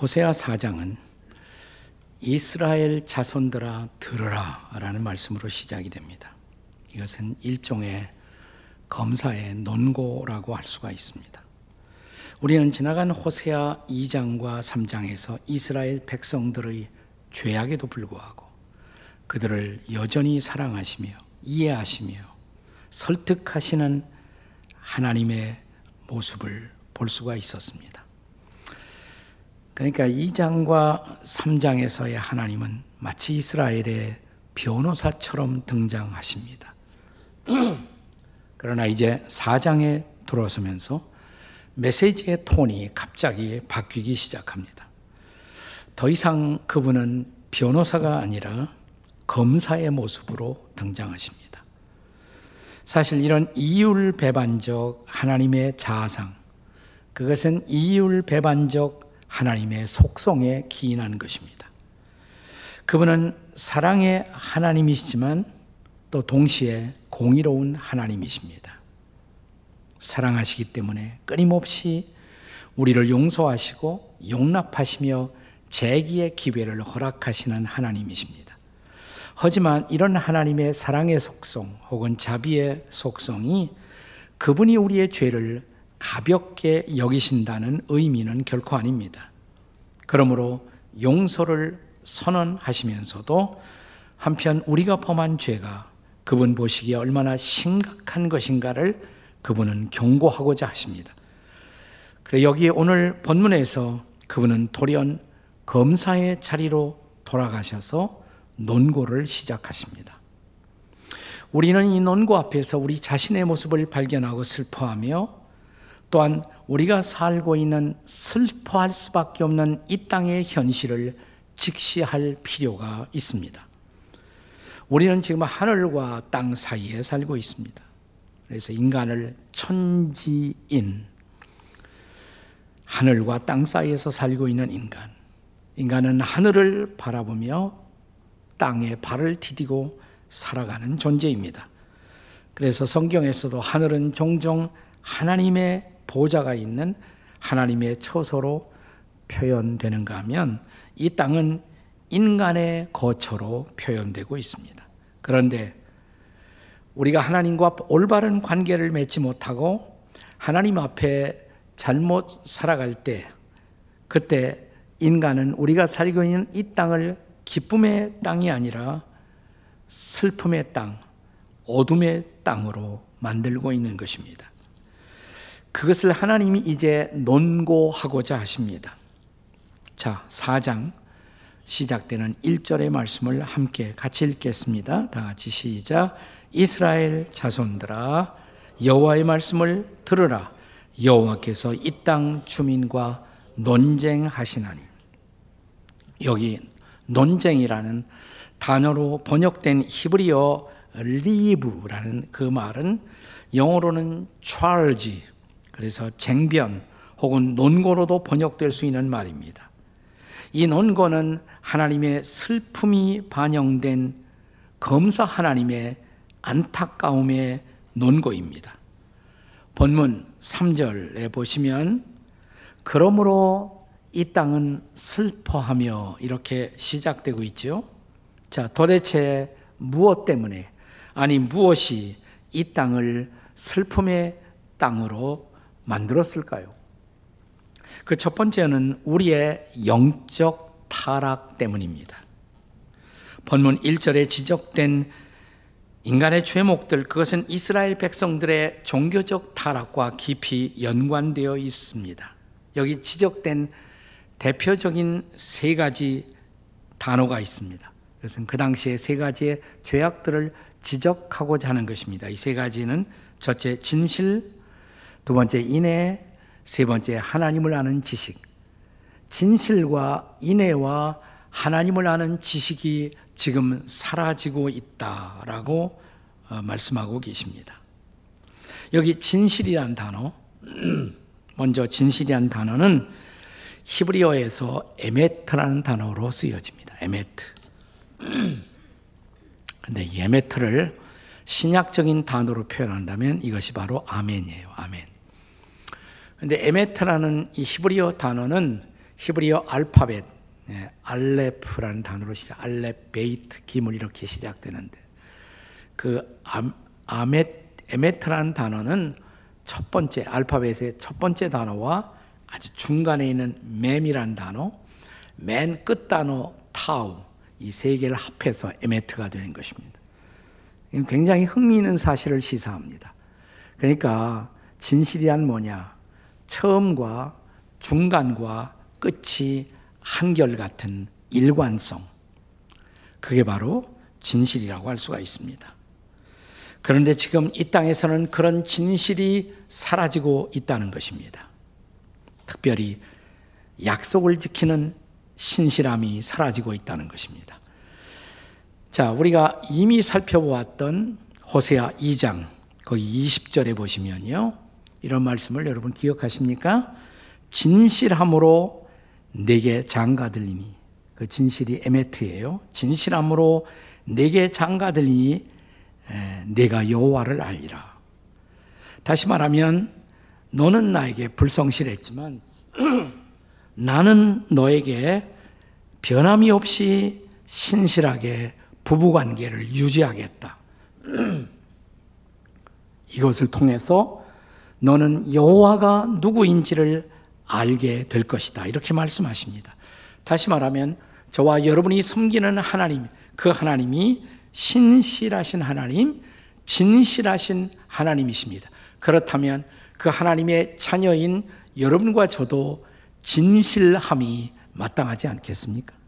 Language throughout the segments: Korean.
호세아 4장은 이스라엘 자손들아 들으라 라는 말씀으로 시작이 됩니다. 이것은 일종의 검사의 논고라고 할 수가 있습니다. 우리는 지나간 호세아 2장과 3장에서 이스라엘 백성들의 죄악에도 불구하고 그들을 여전히 사랑하시며 이해하시며 설득하시는 하나님의 모습을 볼 수가 있었습니다. 그러니까 2장과 3장에서의 하나님은 마치 이스라엘의 변호사처럼 등장하십니다. 그러나 이제 4장에 들어서면서 메시지의 톤이 갑자기 바뀌기 시작합니다. 더 이상 그분은 변호사가 아니라 검사의 모습으로 등장하십니다. 사실 이런 이율 배반적 하나님의 자아상, 그것은 이율 배반적 하나님의 속성에 기인한 것입니다. 그분은 사랑의 하나님이시지만 또 동시에 공의로운 하나님이십니다. 사랑하시기 때문에 끊임없이 우리를 용서하시고 용납하시며 재기의 기회를 허락하시는 하나님이십니다. 하지만 이런 하나님의 사랑의 속성 혹은 자비의 속성이 그분이 우리의 죄를 가볍게 여기신다는 의미는 결코 아닙니다. 그러므로 용서를 선언하시면서도 한편 우리가 범한 죄가 그분 보시기에 얼마나 심각한 것인가를 그분은 경고하고자 하십니다. 그래 여기 오늘 본문에서 그분은 돌연 검사의 자리로 돌아가셔서 논고를 시작하십니다. 우리는 이 논고 앞에서 우리 자신의 모습을 발견하고 슬퍼하며 또한 우리가 살고 있는 슬퍼할 수밖에 없는 이 땅의 현실을 직시할 필요가 있습니다. 우리는 지금 하늘과 땅 사이에 살고 있습니다. 그래서 인간을 천지인, 하늘과 땅 사이에서 살고 있는 인간. 인간은 하늘을 바라보며 땅에 발을 디디고 살아가는 존재입니다. 그래서 성경에서도 하늘은 종종 하나님의 보좌가 있는 하나님의 처소로 표현되는가 하면 이 땅은 인간의 거처로 표현되고 있습니다. 그런데 우리가 하나님과 올바른 관계를 맺지 못하고 하나님 앞에 잘못 살아갈 때 그때 인간은 우리가 살고 있는 이 땅을 기쁨의 땅이 아니라 슬픔의 땅, 어둠의 땅으로 만들고 있는 것입니다. 그것을 하나님이 이제 논고하고자 하십니다. 자, 4장 시작되는 1절의 말씀을 함께 같이 읽겠습니다. 다 같이 시작. 이스라엘 자손들아 여호와의 말씀을 들으라. 여호와께서 이 땅 주민과 논쟁하시나니. 여기 논쟁이라는 단어로 번역된 히브리어 리브라는 그 말은 영어로는 charge 그래서 쟁변 혹은 논고로도 번역될 수 있는 말입니다. 이 논고는 하나님의 슬픔이 반영된 검사 하나님의 안타까움의 논고입니다. 본문 3절에 보시면 그러므로 이 땅은 슬퍼하며 이렇게 시작되고 있죠. 자, 도대체 무엇 때문에 아니 무엇이 이 땅을 슬픔의 땅으로 만들었을까요? 그 첫 번째는 우리의 영적 타락 때문입니다. 본문 1절에 지적된 인간의 죄목들, 그것은 이스라엘 백성들의 종교적 타락과 깊이 연관되어 있습니다. 여기 지적된 대표적인 세 가지 단어가 있습니다. 그것은 그 당시에 세 가지의 죄악들을 지적하고자 하는 것입니다. 이 세 가지는 첫째, 진실, 두 번째 인애, 세 번째 하나님을 아는 지식. 진실과 인애와 하나님을 아는 지식이 지금 사라지고 있다라고 어, 말씀하고 계십니다. 여기 진실이란 단어, 먼저 진실이란 단어는 히브리어에서 אמת라는 단어로 쓰여집니다. אמת. 근데 אמת를 신약적인 단어로 표현한다면 이것이 바로 아멘이에요. 아멘. 근데 אמת라는 이 히브리어 단어는 히브리어 알파벳 예, אלף라는 단어로 시작, אלף בית גימל 이렇게 시작되는데 그 아메, אמת라는 단어는 첫 번째 알파벳의 첫 번째 단어와 아주 중간에 있는 מם이란 단어, 맨 끝 단어 תו 이 세 개를 합해서 אמת가 되는 것입니다. 굉장히 흥미있는 사실을 시사합니다. 그러니까 진실이란 뭐냐? 처음과 중간과 끝이 한결같은 일관성. 그게 바로 진실이라고 할 수가 있습니다. 그런데 지금 이 땅에서는 그런 진실이 사라지고 있다는 것입니다. 특별히 약속을 지키는 신실함이 사라지고 있다는 것입니다. 자, 우리가 이미 살펴보았던 호세아 2장 거기 20절에 보시면요. 이런 말씀을 여러분 기억하십니까? 진실함으로 내게 장가들리니 그 진실이 에메트예요. 진실함으로 내게 장가들리니 내가 여호와를 알리라. 다시 말하면 너는 나에게 불성실했지만 나는 너에게 변함이 없이 신실하게 부부 관계를 유지하겠다. 이것을 통해서 너는 여호와가 누구인지를 알게 될 것이다. 이렇게 말씀하십니다. 다시 말하면 저와 여러분이 섬기는 하나님, 그 하나님이 신실하신 하나님, 진실하신 하나님이십니다. 그렇다면 그 하나님의 자녀인 여러분과 저도 진실함이 마땅하지 않겠습니까?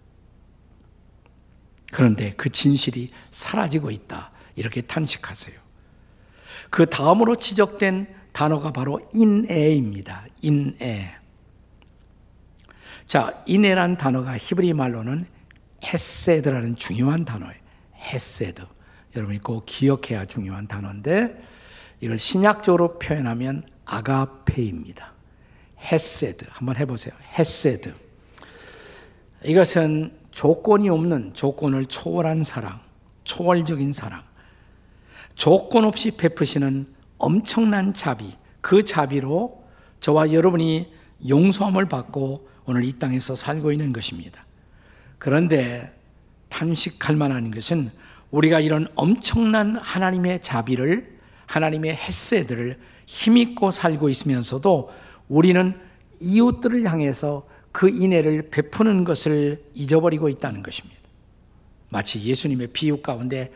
그런데 그 진실이 사라지고 있다. 이렇게 탄식하세요. 그 다음으로 지적된 단어가 바로 인애입니다. 인애. 자, 인애란 단어가 히브리 말로는 헤세드라는 중요한 단어예요. 헤세드. 여러분이 꼭 기억해야 중요한 단어인데 이걸 신약적으로 표현하면 아가페입니다. 헤세드. 한번 해보세요. 헤세드. 이것은 조건이 없는 조건을 초월한 사랑, 초월적인 사랑. 조건 없이 베푸시는 엄청난 자비, 그 자비로 저와 여러분이 용서함을 받고 오늘 이 땅에서 살고 있는 것입니다. 그런데 탄식할 만한 것은 우리가 이런 엄청난 하나님의 자비를 하나님의 햇새들을 힘입고 살고 있으면서도 우리는 이웃들을 향해서 그 인애를 베푸는 것을 잊어버리고 있다는 것입니다. 마치 예수님의 비유 가운데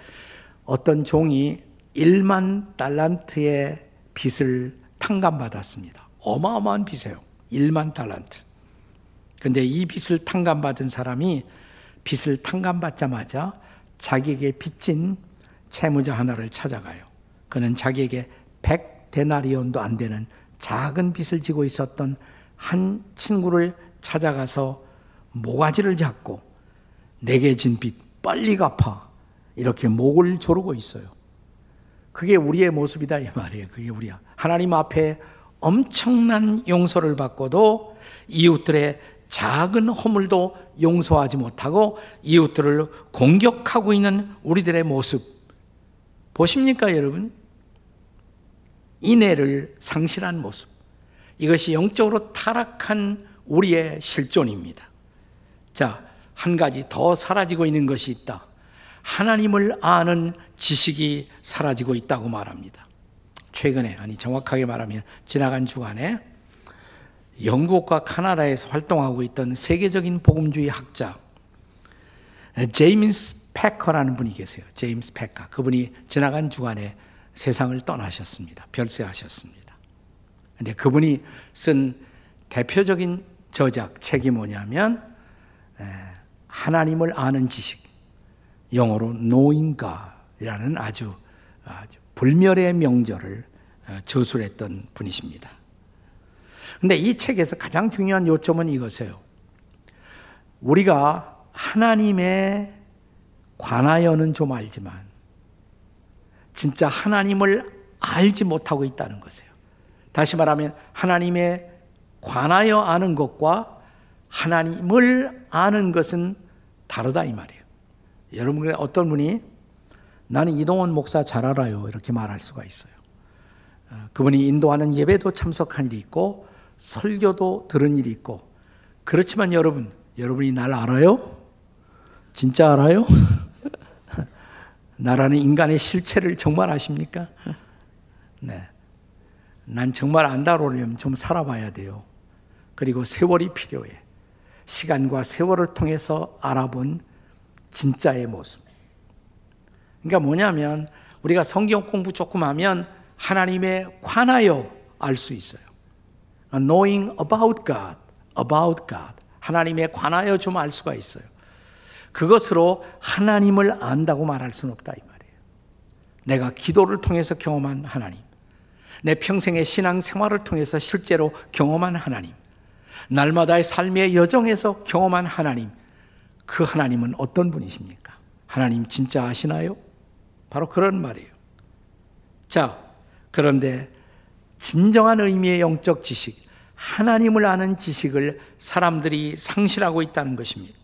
어떤 종이 1만 달란트의 빚을 탕감받았습니다. 어마어마한 빚이에요. 1만 달란트. 근데 이 빚을 탕감받은 사람이 빚을 탕감받자마자 자기에게 빚진 채무자 하나를 찾아가요. 그는 자기에게 100 데나리온도 안 되는 작은 빚을 지고 있었던 한 친구를 찾아가서 모가지를 잡고 내게 진빚 빨리 갚아 이렇게 목을 조르고 있어요. 그게 우리의 모습이다 이 말이에요. 그게 우리야. 하나님 앞에 엄청난 용서를 받고도 이웃들의 작은 허물도 용서하지 못하고 이웃들을 공격하고 있는 우리들의 모습 보십니까, 여러분? 인애를 상실한 모습. 이것이 영적으로 타락한 우리의 실존입니다. 자, 한 가지 더 사라지고 있는 것이 있다. 하나님을 아는 지식이 사라지고 있다고 말합니다. 최근에, 아니, 정확하게 말하면 지나간 주간에 영국과 카나다에서 활동하고 있던 세계적인 복음주의 학자, 제임스 패커라는 분이 계세요. 제임스 패커. 그분이 지나간 주간에 세상을 떠나셨습니다. 별세하셨습니다. 근데 그분이 쓴 대표적인 저작 책이 뭐냐면 하나님을 아는 지식 영어로 God이라는 아주, 아주 불멸의 명절을 어, 저술했던 분이십니다. 근데 이 책에서 가장 중요한 요점은 이것이에요. 우리가 하나님에 관하여는 좀 알지만 진짜 하나님을 알지 못하고 있다는 것이에요. 다시 말하면 하나님의 관하여 아는 것과 하나님을 아는 것은 다르다 이 말이에요. 여러분 어떤 분이 나는 이동원 목사 잘 알아요 이렇게 말할 수가 있어요. 어, 그분이 인도하는 예배도 참석한 일이 있고 설교도 들은 일이 있고 그렇지만 여러분, 여러분이 날 알아요? 진짜 알아요? 나라는 인간의 실체를 정말 아십니까? 네. 난 정말 안다 그러려면 좀 살아봐야 돼요. 그리고 세월이 필요해. 시간과 세월을 통해서 알아본 진짜의 모습. 그러니까 뭐냐면 우리가 성경 공부 조금 하면 하나님에 관하여 알 수 있어요. Knowing about God, about God. 하나님에 관하여 좀 알 수가 있어요. 그것으로 하나님을 안다고 말할 수는 없다 이 말이에요. 내가 기도를 통해서 경험한 하나님. 내 평생의 신앙 생활을 통해서 실제로 경험한 하나님. 날마다의 삶의 여정에서 경험한 하나님. 그 하나님은 어떤 분이십니까? 하나님 진짜 아시나요? 바로 그런 말이에요. 자, 그런데 진정한 의미의 영적 지식, 하나님을 아는 지식을 사람들이 상실하고 있다는 것입니다.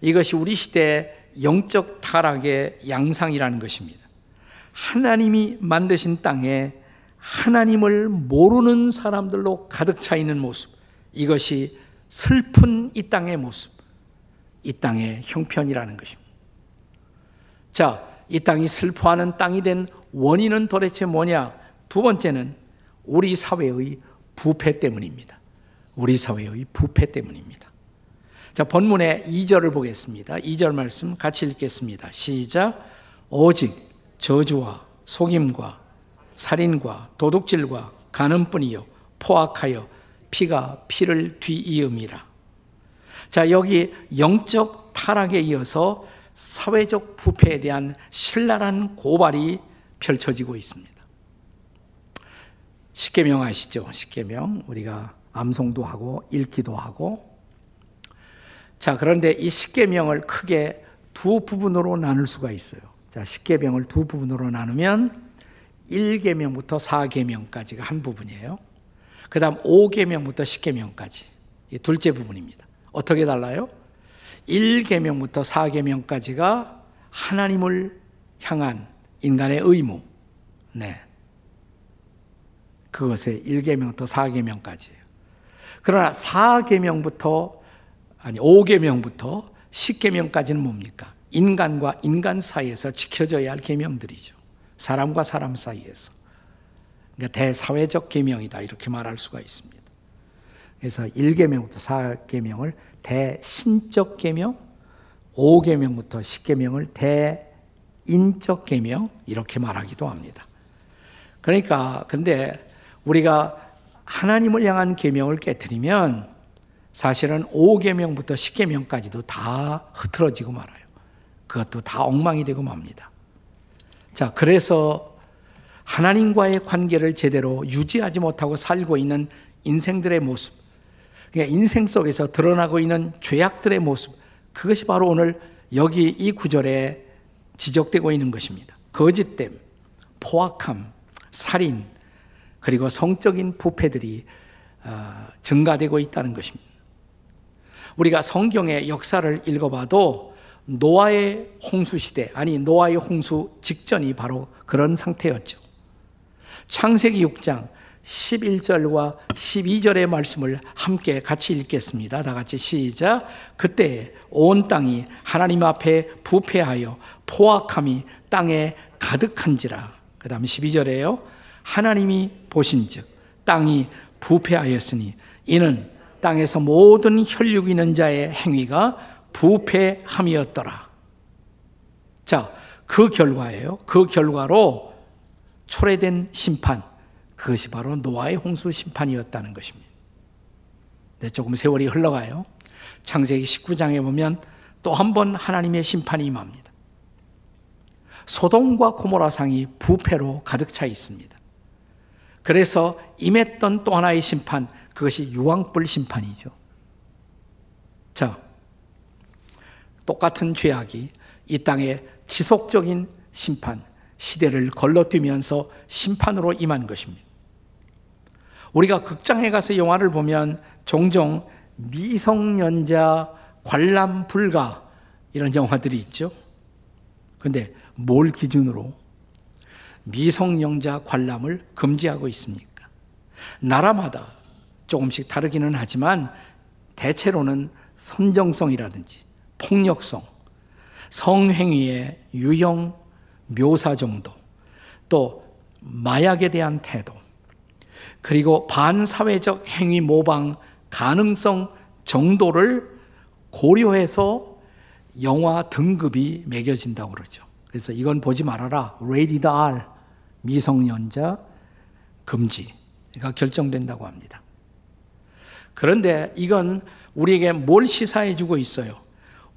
이것이 우리 시대의 영적 타락의 양상이라는 것입니다. 하나님이 만드신 땅에 하나님을 모르는 사람들로 가득 차 있는 모습, 이것이 슬픈 이 땅의 모습, 이 땅의 형편이라는 것입니다. 자, 이 땅이 슬퍼하는 땅이 된 원인은 도대체 뭐냐? 두 번째는 우리 사회의 부패 때문입니다. 우리 사회의 부패 때문입니다. 자, 본문의 2절을 보겠습니다. 2절 말씀 같이 읽겠습니다. 시작. 오직 저주와 속임과 살인과 도둑질과 가늠뿐이요 포악하여 피가 피를 뒤이음이라. 자, 여기 영적 타락에 이어서 사회적 부패에 대한 신랄한 고발이 펼쳐지고 있습니다. 십계명 아시죠? 십계명 우리가 암송도 하고 읽기도 하고 자, 그런데 이 십계명을 크게 두 부분으로 나눌 수가 있어요. 자, 십계명을 두 부분으로 나누면 1계명부터 4계명까지가 한 부분이에요. 그 다음 5계명부터 10계명까지. 이 둘째 부분입니다. 어떻게 달라요? 1계명부터 4계명까지가 하나님을 향한 인간의 의무. 네. 그것의 1계명부터 4계명까지예요. 그러나 4계명부터 아니 5계명부터 10계명까지는 뭡니까? 인간과 인간 사이에서 지켜져야 할 계명들이죠. 사람과 사람 사이에서. 그러니까 대사회적 계명이다 이렇게 말할 수가 있습니다. 그래서 1계명부터 4계명을 대신적 계명, 5계명부터 10계명을 대인적 계명 이렇게 말하기도 합니다. 그러니까 근데 우리가 하나님을 향한 계명을 깨뜨리면 사실은 5계명부터 10계명까지도 다 흐트러지고 말아요. 그것도 다 엉망이 되고 맙니다. 자, 그래서 하나님과의 관계를 제대로 유지하지 못하고 살고 있는 인생들의 모습, 그러니까 인생 속에서 드러나고 있는 죄악들의 모습, 그것이 바로 오늘 여기 이 구절에 지적되고 있는 것입니다. 거짓됨, 포악함, 살인, 그리고 성적인 부패들이 어, 증가되고 있다는 것입니다. 우리가 성경의 역사를 읽어봐도 노아의 홍수 시대, 아니 노아의 홍수 직전이 바로 그런 상태였죠. 창세기 6장 11절과 12절의 말씀을 함께 같이 읽겠습니다. 다 같이 시작. 그때 온 땅이 하나님 앞에 부패하여 포악함이 땅에 가득한지라. 그 다음 12절에요. 하나님이 보신즉 땅이 부패하였으니 이는 땅에서 모든 혈육 있는 자의 행위가 부패함이었더라. 자, 그 결과예요. 그 결과로 초래된 심판, 그것이 바로 노아의 홍수 심판이었다는 것입니다. 네, 조금 세월이 흘러가요. 창세기 19장에 보면 또 한 번 하나님의 심판이 임합니다. 소돔과 고모라 상이 부패로 가득 차 있습니다. 그래서 임했던 또 하나의 심판, 그것이 유황불 심판이죠. 자, 똑같은 죄악이 이 땅에 지속적인 심판, 시대를 걸러뛰면서 심판으로 임한 것입니다. 우리가 극장에 가서 영화를 보면 종종 미성년자 관람 불가 이런 영화들이 있죠. 근데 뭘 기준으로 미성년자 관람을 금지하고 있습니까? 나라마다 조금씩 다르기는 하지만 대체로는 선정성이라든지 폭력성, 성행위의 유형, 묘사 정도, 또 마약에 대한 태도, 그리고 반사회적 행위 모방 가능성 정도를 고려해서 영화 등급이 매겨진다고 그러죠. 그래서 이건 보지 말아라. 레이디드 R 미성년자 금지가 결정된다고 합니다. 그런데 이건 우리에게 뭘 시사해 주고 있어요?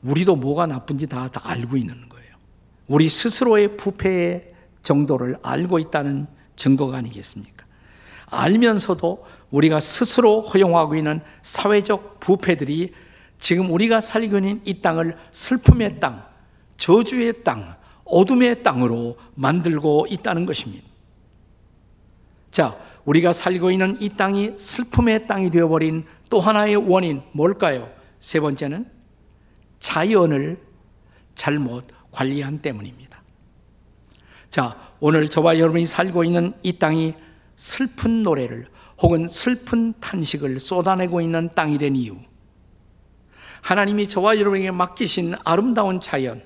우리도 뭐가 나쁜지 다, 다 알고 있는. 우리 스스로의 부패의 정도를 알고 있다는 증거가 아니겠습니까? 알면서도 우리가 스스로 허용하고 있는 사회적 부패들이 지금 우리가 살고 있는 이 땅을 슬픔의 땅, 저주의 땅, 어둠의 땅으로 만들고 있다는 것입니다. 자, 우리가 살고 있는 이 땅이 슬픔의 땅이 되어버린 또 하나의 원인 뭘까요? 세 번째는 자연을 잘못 관리한 때문입니다. 자, 오늘 저와 여러분이 살고 있는 이 땅이 슬픈 노래를 혹은 슬픈 탄식을 쏟아내고 있는 땅이 된 이유. 하나님이 저와 여러분에게 맡기신 아름다운 자연.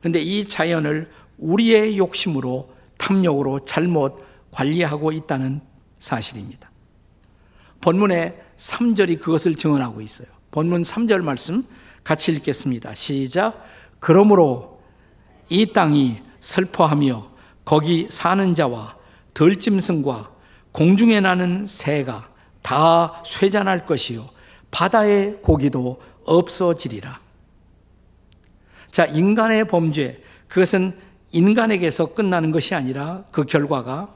근데 이 자연을 우리의 욕심으로 탐욕으로 잘못 관리하고 있다는 사실입니다. 본문의 3절이 그것을 증언하고 있어요. 본문 3절 말씀 같이 읽겠습니다. 시작. 그러므로 이 땅이 슬퍼하며 거기 사는 자와 덜짐승과 공중에 나는 새가 다 쇠잔할 것이요 바다의 고기도 없어지리라. 자, 인간의 범죄 그것은 인간에게서 끝나는 것이 아니라 그 결과가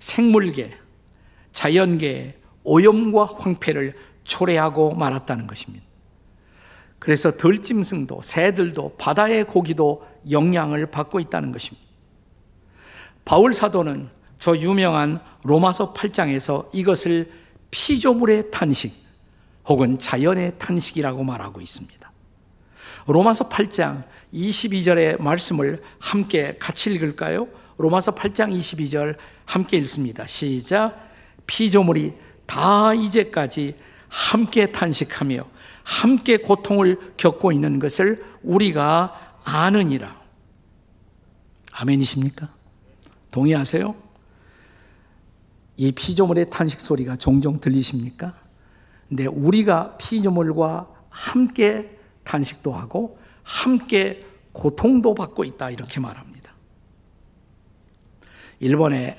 생물계, 자연계의 오염과 황폐를 초래하고 말았다는 것입니다. 그래서 들짐승도 새들도 바다의 고기도 영향을 받고 있다는 것입니다. 바울 사도는 저 유명한 로마서 8장에서 이것을 피조물의 탄식 혹은 자연의 탄식이라고 말하고 있습니다. 로마서 8장 22절의 말씀을 함께 같이 읽을까요? 로마서 8장 22절 함께 읽습니다. 시작. 피조물이 다 이제까지 함께 탄식하며 함께 고통을 겪고 있는 것을 우리가 아느니라. 아멘이십니까? 동의하세요? 이 피조물의 탄식 소리가 종종 들리십니까? 근데 우리가 피조물과 함께 탄식도 하고 함께 고통도 받고 있다 이렇게 말합니다. 일본에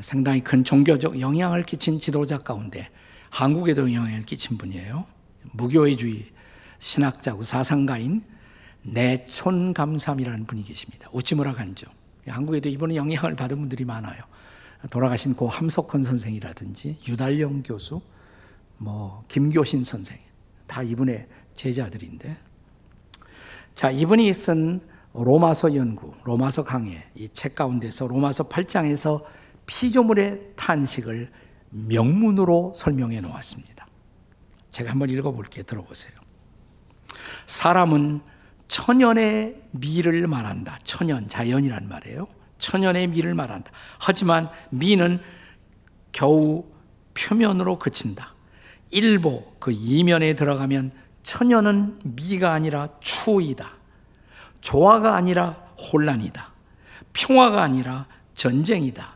상당히 큰 종교적 영향을 끼친 지도자 가운데 한국에도 영향을 끼친 분이에요. 무교회주의 신학자고 사상가인 내촌감삼이라는 분이 계십니다. 우찌무라 간죠. 한국에도 이분은 영향을 받은 분들이 많아요. 돌아가신 고 함석헌 선생이라든지 유달영 교수, 뭐 김교신 선생 다 이분의 제자들인데 자 이분이 쓴 로마서 연구, 로마서 강해 이 책 가운데서 로마서 8장에서 피조물의 탄식을 명문으로 설명해 놓았습니다. 제가 한번 읽어볼게요. 들어보세요. 사람은 천연의 미를 말한다. 천연, 자연이란 말이에요. 천연의 미를 말한다. 하지만 미는 겨우 표면으로 그친다. 일보, 그 이면에 들어가면 천연은 미가 아니라 추이다. 조화가 아니라 혼란이다. 평화가 아니라 전쟁이다.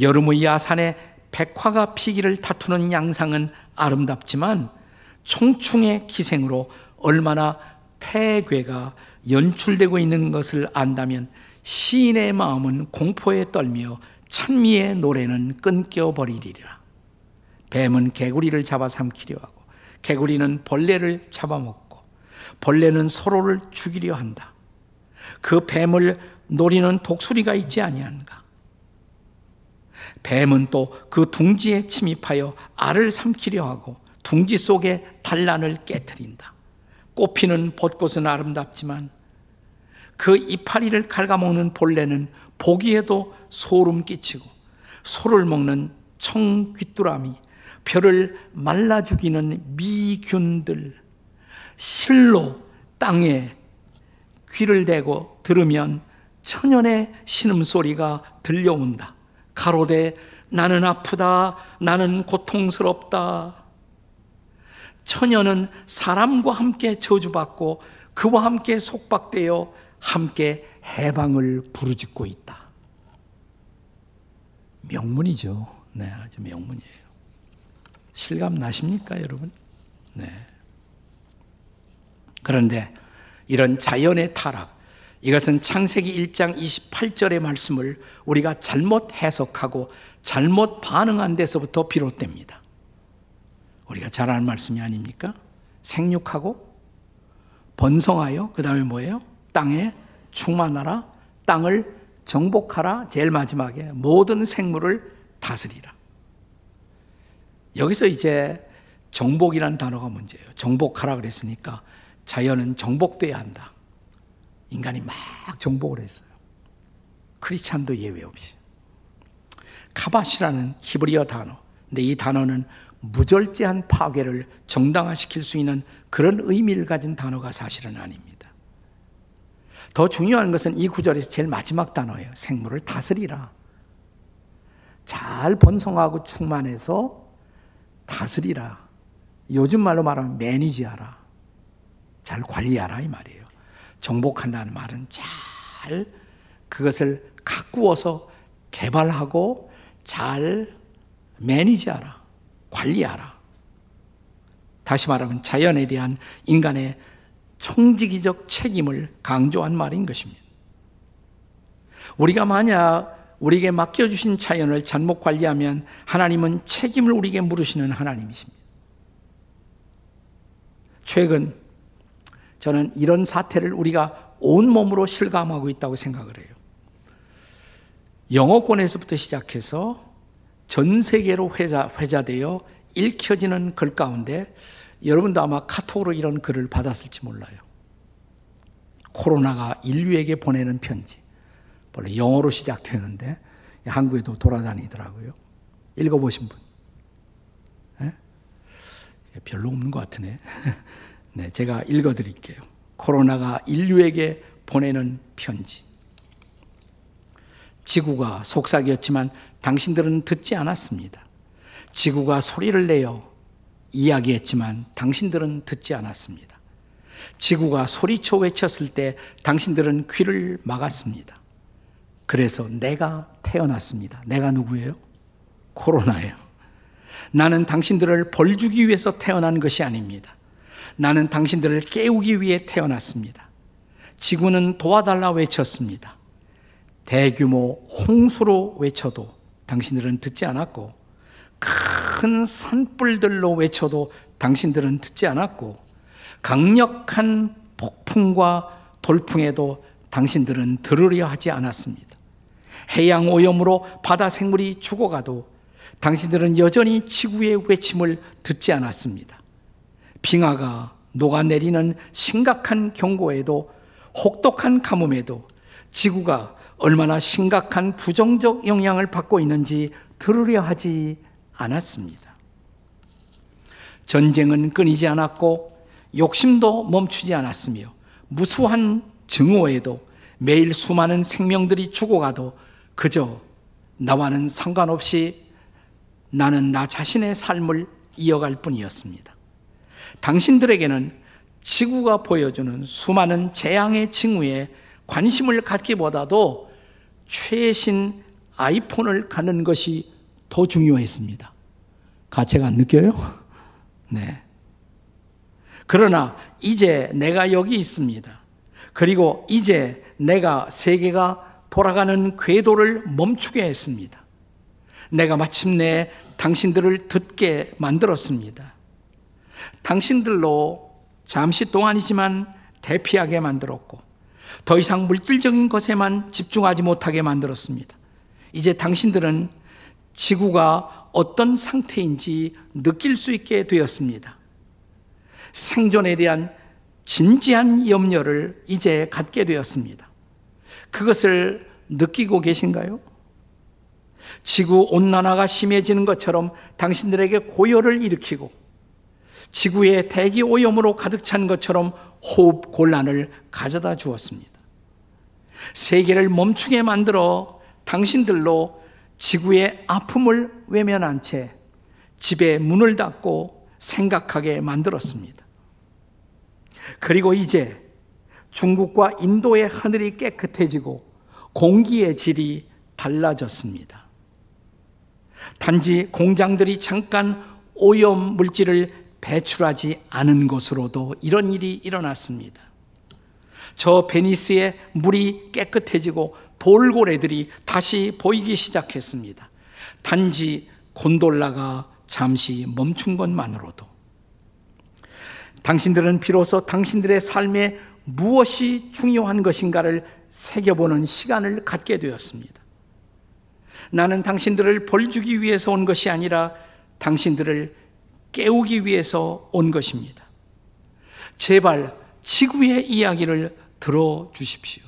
여름의 야산에 백화가 피기를 다투는 양상은 아름답지만 총충의 기생으로 얼마나 폐괴가 연출되고 있는 것을 안다면 시인의 마음은 공포에 떨며 찬미의 노래는 끊겨버리리라. 뱀은 개구리를 잡아 삼키려 하고 개구리는 벌레를 잡아먹고 벌레는 서로를 죽이려 한다. 그 뱀을 노리는 독수리가 있지 아니한가? 뱀은 또 그 둥지에 침입하여 알을 삼키려 하고 둥지 속에 단란을 깨뜨린다. 꽃피는 벚꽃은 아름답지만 그 이파리를 갉아먹는 벌레는 보기에도 소름 끼치고 소를 먹는 청귀뚜라미, 별을 말라 죽이는 미균들, 실로 땅에 귀를 대고 들으면 천연의 신음소리가 들려온다. 가로되 나는 아프다. 나는 고통스럽다. 처녀는 사람과 함께 저주받고 그와 함께 속박되어 함께 해방을 부르짖고 있다. 명문이죠. 네, 아주 명문이에요. 실감 나십니까, 여러분? 네. 그런데 이런 자연의 타락, 이것은 창세기 1장 28절의 말씀을 우리가 잘못 해석하고 잘못 반응한 데서부터 비롯됩니다. 우리가 잘 아는 말씀이 아닙니까? 생육하고 번성하여 그 다음에 뭐예요? 땅에 충만하라 땅을 정복하라 제일 마지막에 모든 생물을 다스리라 여기서 이제 정복이라는 단어가 문제예요 정복하라 그랬으니까 자연은 정복돼야 한다 인간이 막 정복을 했어요 크리스찬도 예외 없이 카바시라는 히브리어 단어 근데 이 단어는 무절제한 파괴를 정당화시킬 수 있는 그런 의미를 가진 단어가 사실은 아닙니다. 더 중요한 것은 이 구절에서 제일 마지막 단어예요. 생물을 다스리라. 잘 번성하고 충만해서 다스리라. 요즘 말로 말하면 매니지하라. 잘 관리하라 이 말이에요. 정복한다는 말은 잘 그것을 가꾸어서 개발하고 잘 매니지하라. 관리하라. 다시 말하면 자연에 대한 인간의 총지기적 책임을 강조한 말인 것입니다. 우리가 만약 우리에게 맡겨주신 자연을 잘못 관리하면 하나님은 책임을 우리에게 물으시는 하나님이십니다. 최근 저는 이런 사태를 우리가 온몸으로 실감하고 있다고 생각을 해요. 영어권에서부터 시작해서 전 세계로 회자, 회자되어 읽혀지는 글 가운데 여러분도 아마 카톡으로 이런 글을 받았을지 몰라요. 코로나가 인류에게 보내는 편지. 원래 영어로 시작되는데 한국에도 돌아다니더라고요. 읽어보신 분? 네? 별로 없는 것 같으네. 네, 제가 읽어드릴게요. 코로나가 인류에게 보내는 편지. 지구가 속삭였지만 당신들은 듣지 않았습니다. 지구가 소리를 내어 이야기했지만 당신들은 듣지 않았습니다. 지구가 소리쳐 외쳤을 때 당신들은 귀를 막았습니다. 그래서 내가 태어났습니다. 내가 누구예요? 코로나예요. 나는 당신들을 벌 주기 위해서 태어난 것이 아닙니다. 나는 당신들을 깨우기 위해 태어났습니다. 지구는 도와달라 외쳤습니다. 대규모 홍수로 외쳐도 당신들은 듣지 않았고 큰 산불들로 외쳐도 당신들은 듣지 않았고 강력한 폭풍과 돌풍에도 당신들은 들으려 하지 않았습니다. 해양 오염으로 바다 생물이 죽어가도 당신들은 여전히 지구의 외침을 듣지 않았습니다. 빙하가 녹아내리는 심각한 경고에도 혹독한 가뭄에도 지구가 얼마나 심각한 부정적 영향을 받고 있는지 들으려 하지 않았습니다. 전쟁은 끊이지 않았고 욕심도 멈추지 않았으며 무수한 증오에도 매일 수많은 생명들이 죽어가도 그저 나와는 상관없이 나는 나 자신의 삶을 이어갈 뿐이었습니다. 당신들에게는 지구가 보여주는 수많은 재앙의 징후에 관심을 갖기보다도 최신 아이폰을 갖는 것이 더 중요했습니다. 가치가 안 느껴요? 네. 그러나 이제 내가 여기 있습니다. 그리고 이제 내가 세계가 돌아가는 궤도를 멈추게 했습니다. 내가 마침내 당신들을 듣게 만들었습니다. 당신들로 잠시 동안이지만 대피하게 만들었고, 더 이상 물질적인 것에만 집중하지 못하게 만들었습니다. 이제 당신들은 지구가 어떤 상태인지 느낄 수 있게 되었습니다. 생존에 대한 진지한 염려를 이제 갖게 되었습니다. 그것을 느끼고 계신가요? 지구 온난화가 심해지는 것처럼 당신들에게 고열을 일으키고 지구의 대기 오염으로 가득 찬 것처럼 호흡 곤란을 가져다 주었습니다. 세계를 멈추게 만들어 당신들로 지구의 아픔을 외면한 채 집에 문을 닫고 생각하게 만들었습니다. 그리고 이제 중국과 인도의 하늘이 깨끗해지고 공기의 질이 달라졌습니다. 단지 공장들이 잠깐 오염 물질을 배출하지 않은 것으로도 이런 일이 일어났습니다. 저 베니스의 물이 깨끗해지고 돌고래들이 다시 보이기 시작했습니다. 단지 곤돌라가 잠시 멈춘 것만으로도 당신들은 비로소 당신들의 삶에 무엇이 중요한 것인가를 새겨보는 시간을 갖게 되었습니다. 나는 당신들을 벌주기 위해서 온 것이 아니라 당신들을 깨우기 위해서 온 것입니다. 제발 지구의 이야기를 들어 주십시오.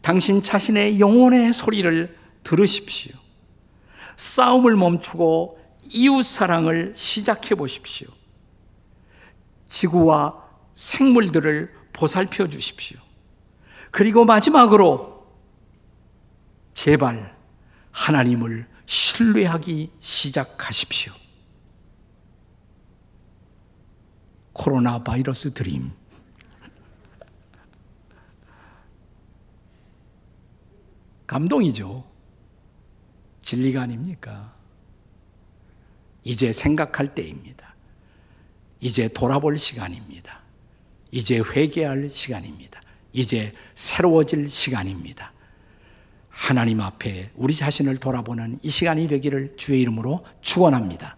당신 자신의 영혼의 소리를 들으십시오. 싸움을 멈추고 이웃 사랑을 시작해 보십시오. 지구와 생물들을 보살펴 주십시오. 그리고 마지막으로 제발 하나님을 신뢰하기 시작하십시오. 코로나 바이러스 드림. 감동이죠. 진리가 아닙니까? 이제 생각할 때입니다. 이제 돌아볼 시간입니다. 이제 회개할 시간입니다. 이제 새로워질 시간입니다. 하나님 앞에 우리 자신을 돌아보는 이 시간이 되기를 주의 이름으로 축원합니다.